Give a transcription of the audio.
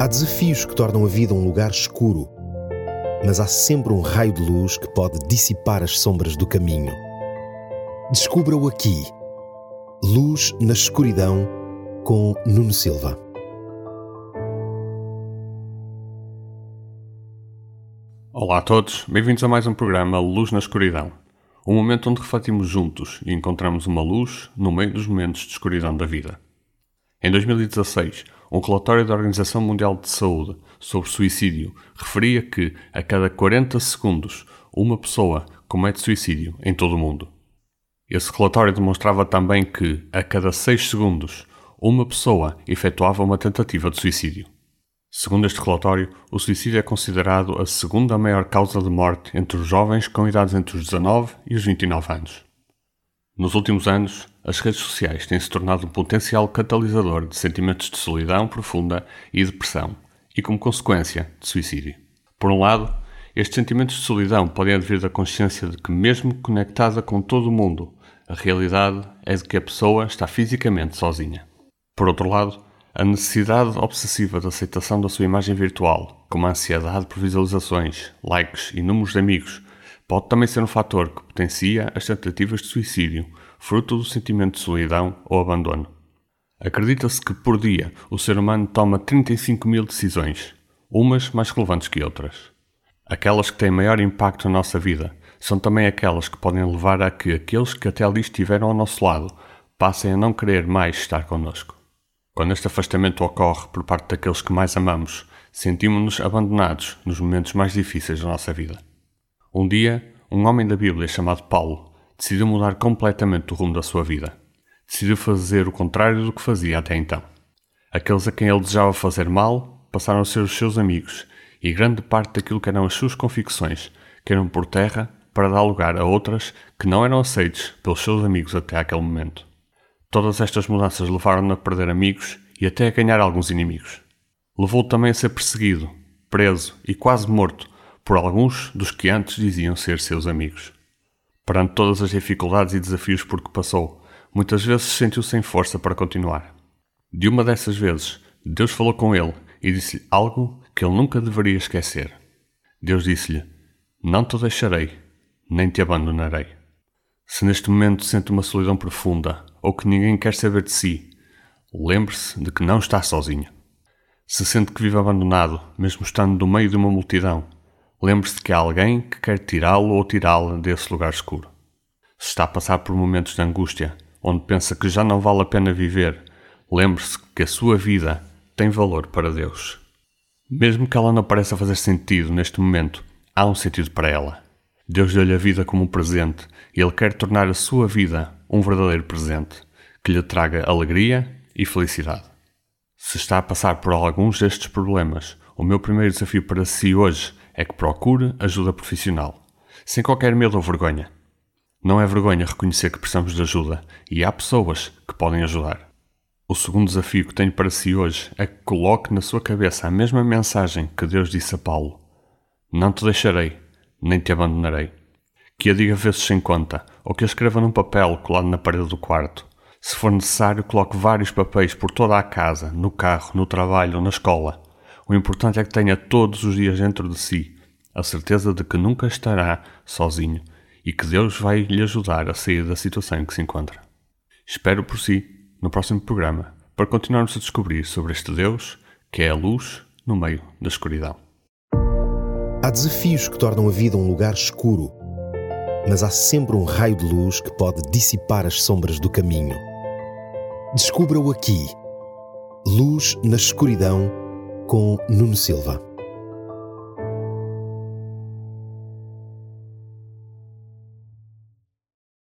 Há desafios que tornam a vida um lugar escuro, mas há sempre um raio de luz que pode dissipar as sombras do caminho. Descubra-o aqui. Luz na escuridão com Nuno Silva. Olá a todos, bem-vindos a mais um programa Luz na Escuridão. Um momento onde refletimos juntos e encontramos uma luz no meio dos momentos de escuridão da vida. Em 2016, um relatório da Organização Mundial de Saúde sobre suicídio referia que, a cada 40 segundos, uma pessoa comete suicídio em todo o mundo. Esse relatório demonstrava também que, a cada 6 segundos, uma pessoa efetuava uma tentativa de suicídio. Segundo este relatório, o suicídio é considerado a segunda maior causa de morte entre os jovens com idades entre os 19 e os 29 anos. Nos últimos anos, as redes sociais têm se tornado um potencial catalisador de sentimentos de solidão profunda e depressão, e como consequência, de suicídio. Por um lado, estes sentimentos de solidão podem advir da consciência de que, mesmo conectada com todo o mundo, a realidade é de que a pessoa está fisicamente sozinha. Por outro lado, a necessidade obsessiva de aceitação da sua imagem virtual, como a ansiedade por visualizações, likes e números de amigos, pode também ser um fator que potencia as tentativas de suicídio, fruto do sentimento de solidão ou abandono. Acredita-se que por dia o ser humano toma 35 mil decisões, umas mais relevantes que outras. Aquelas que têm maior impacto na nossa vida são também aquelas que podem levar a que aqueles que até ali estiveram ao nosso lado passem a não querer mais estar connosco. Quando este afastamento ocorre por parte daqueles que mais amamos, sentimos-nos abandonados nos momentos mais difíceis da nossa vida. Um dia, um homem da Bíblia chamado Paulo decidiu mudar completamente o rumo da sua vida. Decidiu fazer o contrário do que fazia até então. Aqueles a quem ele desejava fazer mal passaram a ser os seus amigos, e grande parte daquilo que eram as suas convicções caíram por terra para dar lugar a outras que não eram aceites pelos seus amigos até aquele momento. Todas estas mudanças levaram-no a perder amigos e até a ganhar alguns inimigos. Levou também a ser perseguido, preso e quase morto por alguns dos que antes diziam ser seus amigos. Perante todas as dificuldades e desafios por que passou, muitas vezes sentiu sem força para continuar. De uma dessas vezes, Deus falou com ele e disse-lhe algo que ele nunca deveria esquecer. Deus disse-lhe: Não te deixarei, nem te abandonarei. Se neste momento sente uma solidão profunda ou que ninguém quer saber de si, lembre-se de que não está sozinho. Se sente que vive abandonado, mesmo estando no meio de uma multidão, lembre-se que há alguém que quer tirá-lo ou tirá-la desse lugar escuro. Se está a passar por momentos de angústia, onde pensa que já não vale a pena viver, lembre-se que a sua vida tem valor para Deus. Mesmo que ela não pareça fazer sentido neste momento, há um sentido para ela. Deus deu-lhe a vida como um presente e Ele quer tornar a sua vida um verdadeiro presente que lhe traga alegria e felicidade. Se está a passar por alguns destes problemas, o meu primeiro desafio para si hoje é que procure ajuda profissional, sem qualquer medo ou vergonha. Não é vergonha reconhecer que precisamos de ajuda e há pessoas que podem ajudar. O segundo desafio que tenho para si hoje é que coloque na sua cabeça a mesma mensagem que Deus disse a Paulo: Não te deixarei, nem te abandonarei. Que a diga vezes sem conta, ou que a escreva num papel colado na parede do quarto. Se for necessário, coloque vários papéis por toda a casa, no carro, no trabalho ou na escola. O importante é que tenha todos os dias dentro de si a certeza de que nunca estará sozinho e que Deus vai lhe ajudar a sair da situação em que se encontra. Espero por si no próximo programa para continuarmos a descobrir sobre este Deus que é a luz no meio da escuridão. Há desafios que tornam a vida um lugar escuro, mas há sempre um raio de luz que pode dissipar as sombras do caminho. Descubra-o aqui. Luz na escuridão com Nuno Silva.